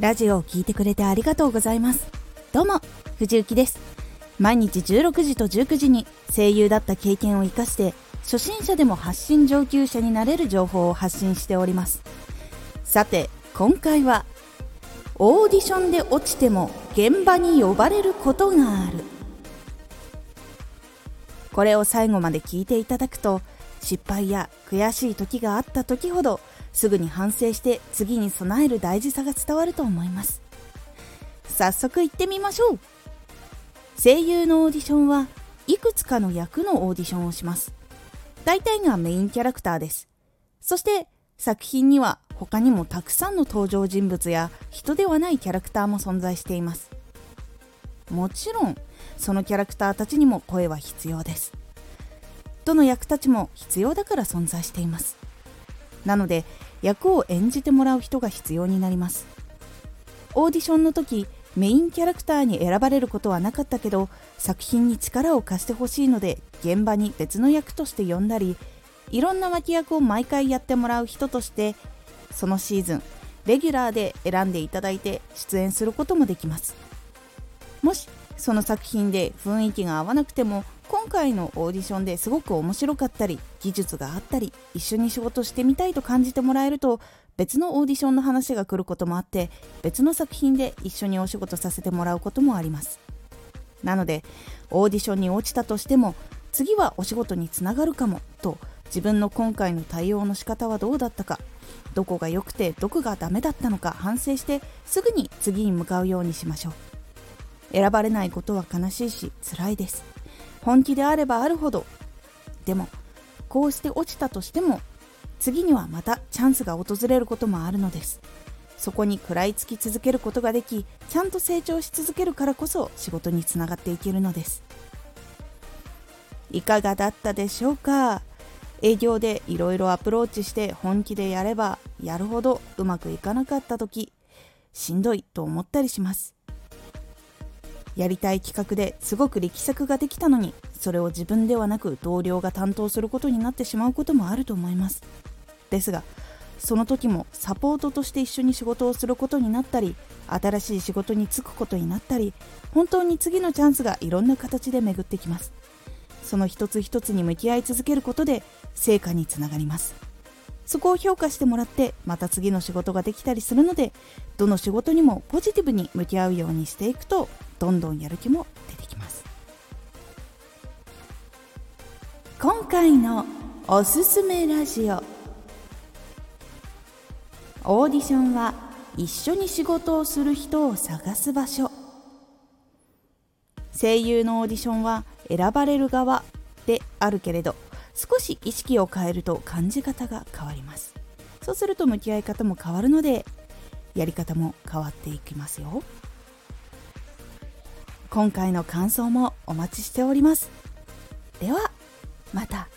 ラジオを聴いてくれてありがとうございます。どうも藤幸です。毎日16時と19時に声優だった経験を生かして初心者でも発信上級者になれる情報を発信しております。さて今回はオーディションで落ちても現場に呼ばれることがある。これを最後まで聞いていただくと失敗や悔しい時があった時ほどすぐに反省して次に備える大事さが伝わると思います。早速行ってみましょう。声優のオーディションはいくつかの役のオーディションをします。大体がメインキャラクターです。そして作品には他にもたくさんの登場人物や人ではないキャラクターも存在しています。もちろんそのキャラクターたちにも声は必要です。どの役たちも必要だから存在しています。なので役を演じてもらう人が必要になります。オーディションの時メインキャラクターに選ばれることはなかったけど作品に力を貸してほしいので現場に別の役として呼んだりいろんな脇役を毎回やってもらう人としてそのシーズンレギュラーで選んでいただいて出演することもできます。もしその作品で雰囲気が合わなくても今回のオーディションですごく面白かったり技術があったり一緒に仕事してみたいと感じてもらえると別のオーディションの話が来ることもあって別の作品で一緒にお仕事させてもらうこともあります。なのでオーディションに落ちたとしても次はお仕事につながるかもと自分の今回の対応の仕方はどうだったかどこが良くてどこがダメだったのか反省してすぐに次に向かうようにしましょう。選ばれないことは悲しいし辛いです。本気であればあるほど。でもこうして落ちたとしても次にはまたチャンスが訪れることもあるのです。そこに食らいつき続けることができちゃんと成長し続けるからこそ仕事につながっていけるのです。いかがだったでしょうか？営業でいろいろアプローチして本気でやればやるほどうまくいかなかった時しんどいと思ったりします。やりたい企画ですごく力作ができたのにそれを自分ではなく同僚が担当することになってしまうこともあると思います。ですがその時もサポートとして一緒に仕事をすることになったり新しい仕事に就くことになったり本当に次のチャンスがいろんな形で巡ってきます。その一つ一つに向き合い続けることで成果につながります。そこを評価してもらってまた次の仕事ができたりするのでどの仕事にもポジティブに向き合うようにしていくとどんどんやる気も出てきます。今回のおすすめラジオ。オーディションは一緒に仕事をする人を探す場所。声優のオーディションは選ばれる側であるけれど少し意識を変えると感じ方が変わります。そうすると向き合い方も変わるのでやり方も変わっていきますよ。今回の感想もお待ちしております。ではまた。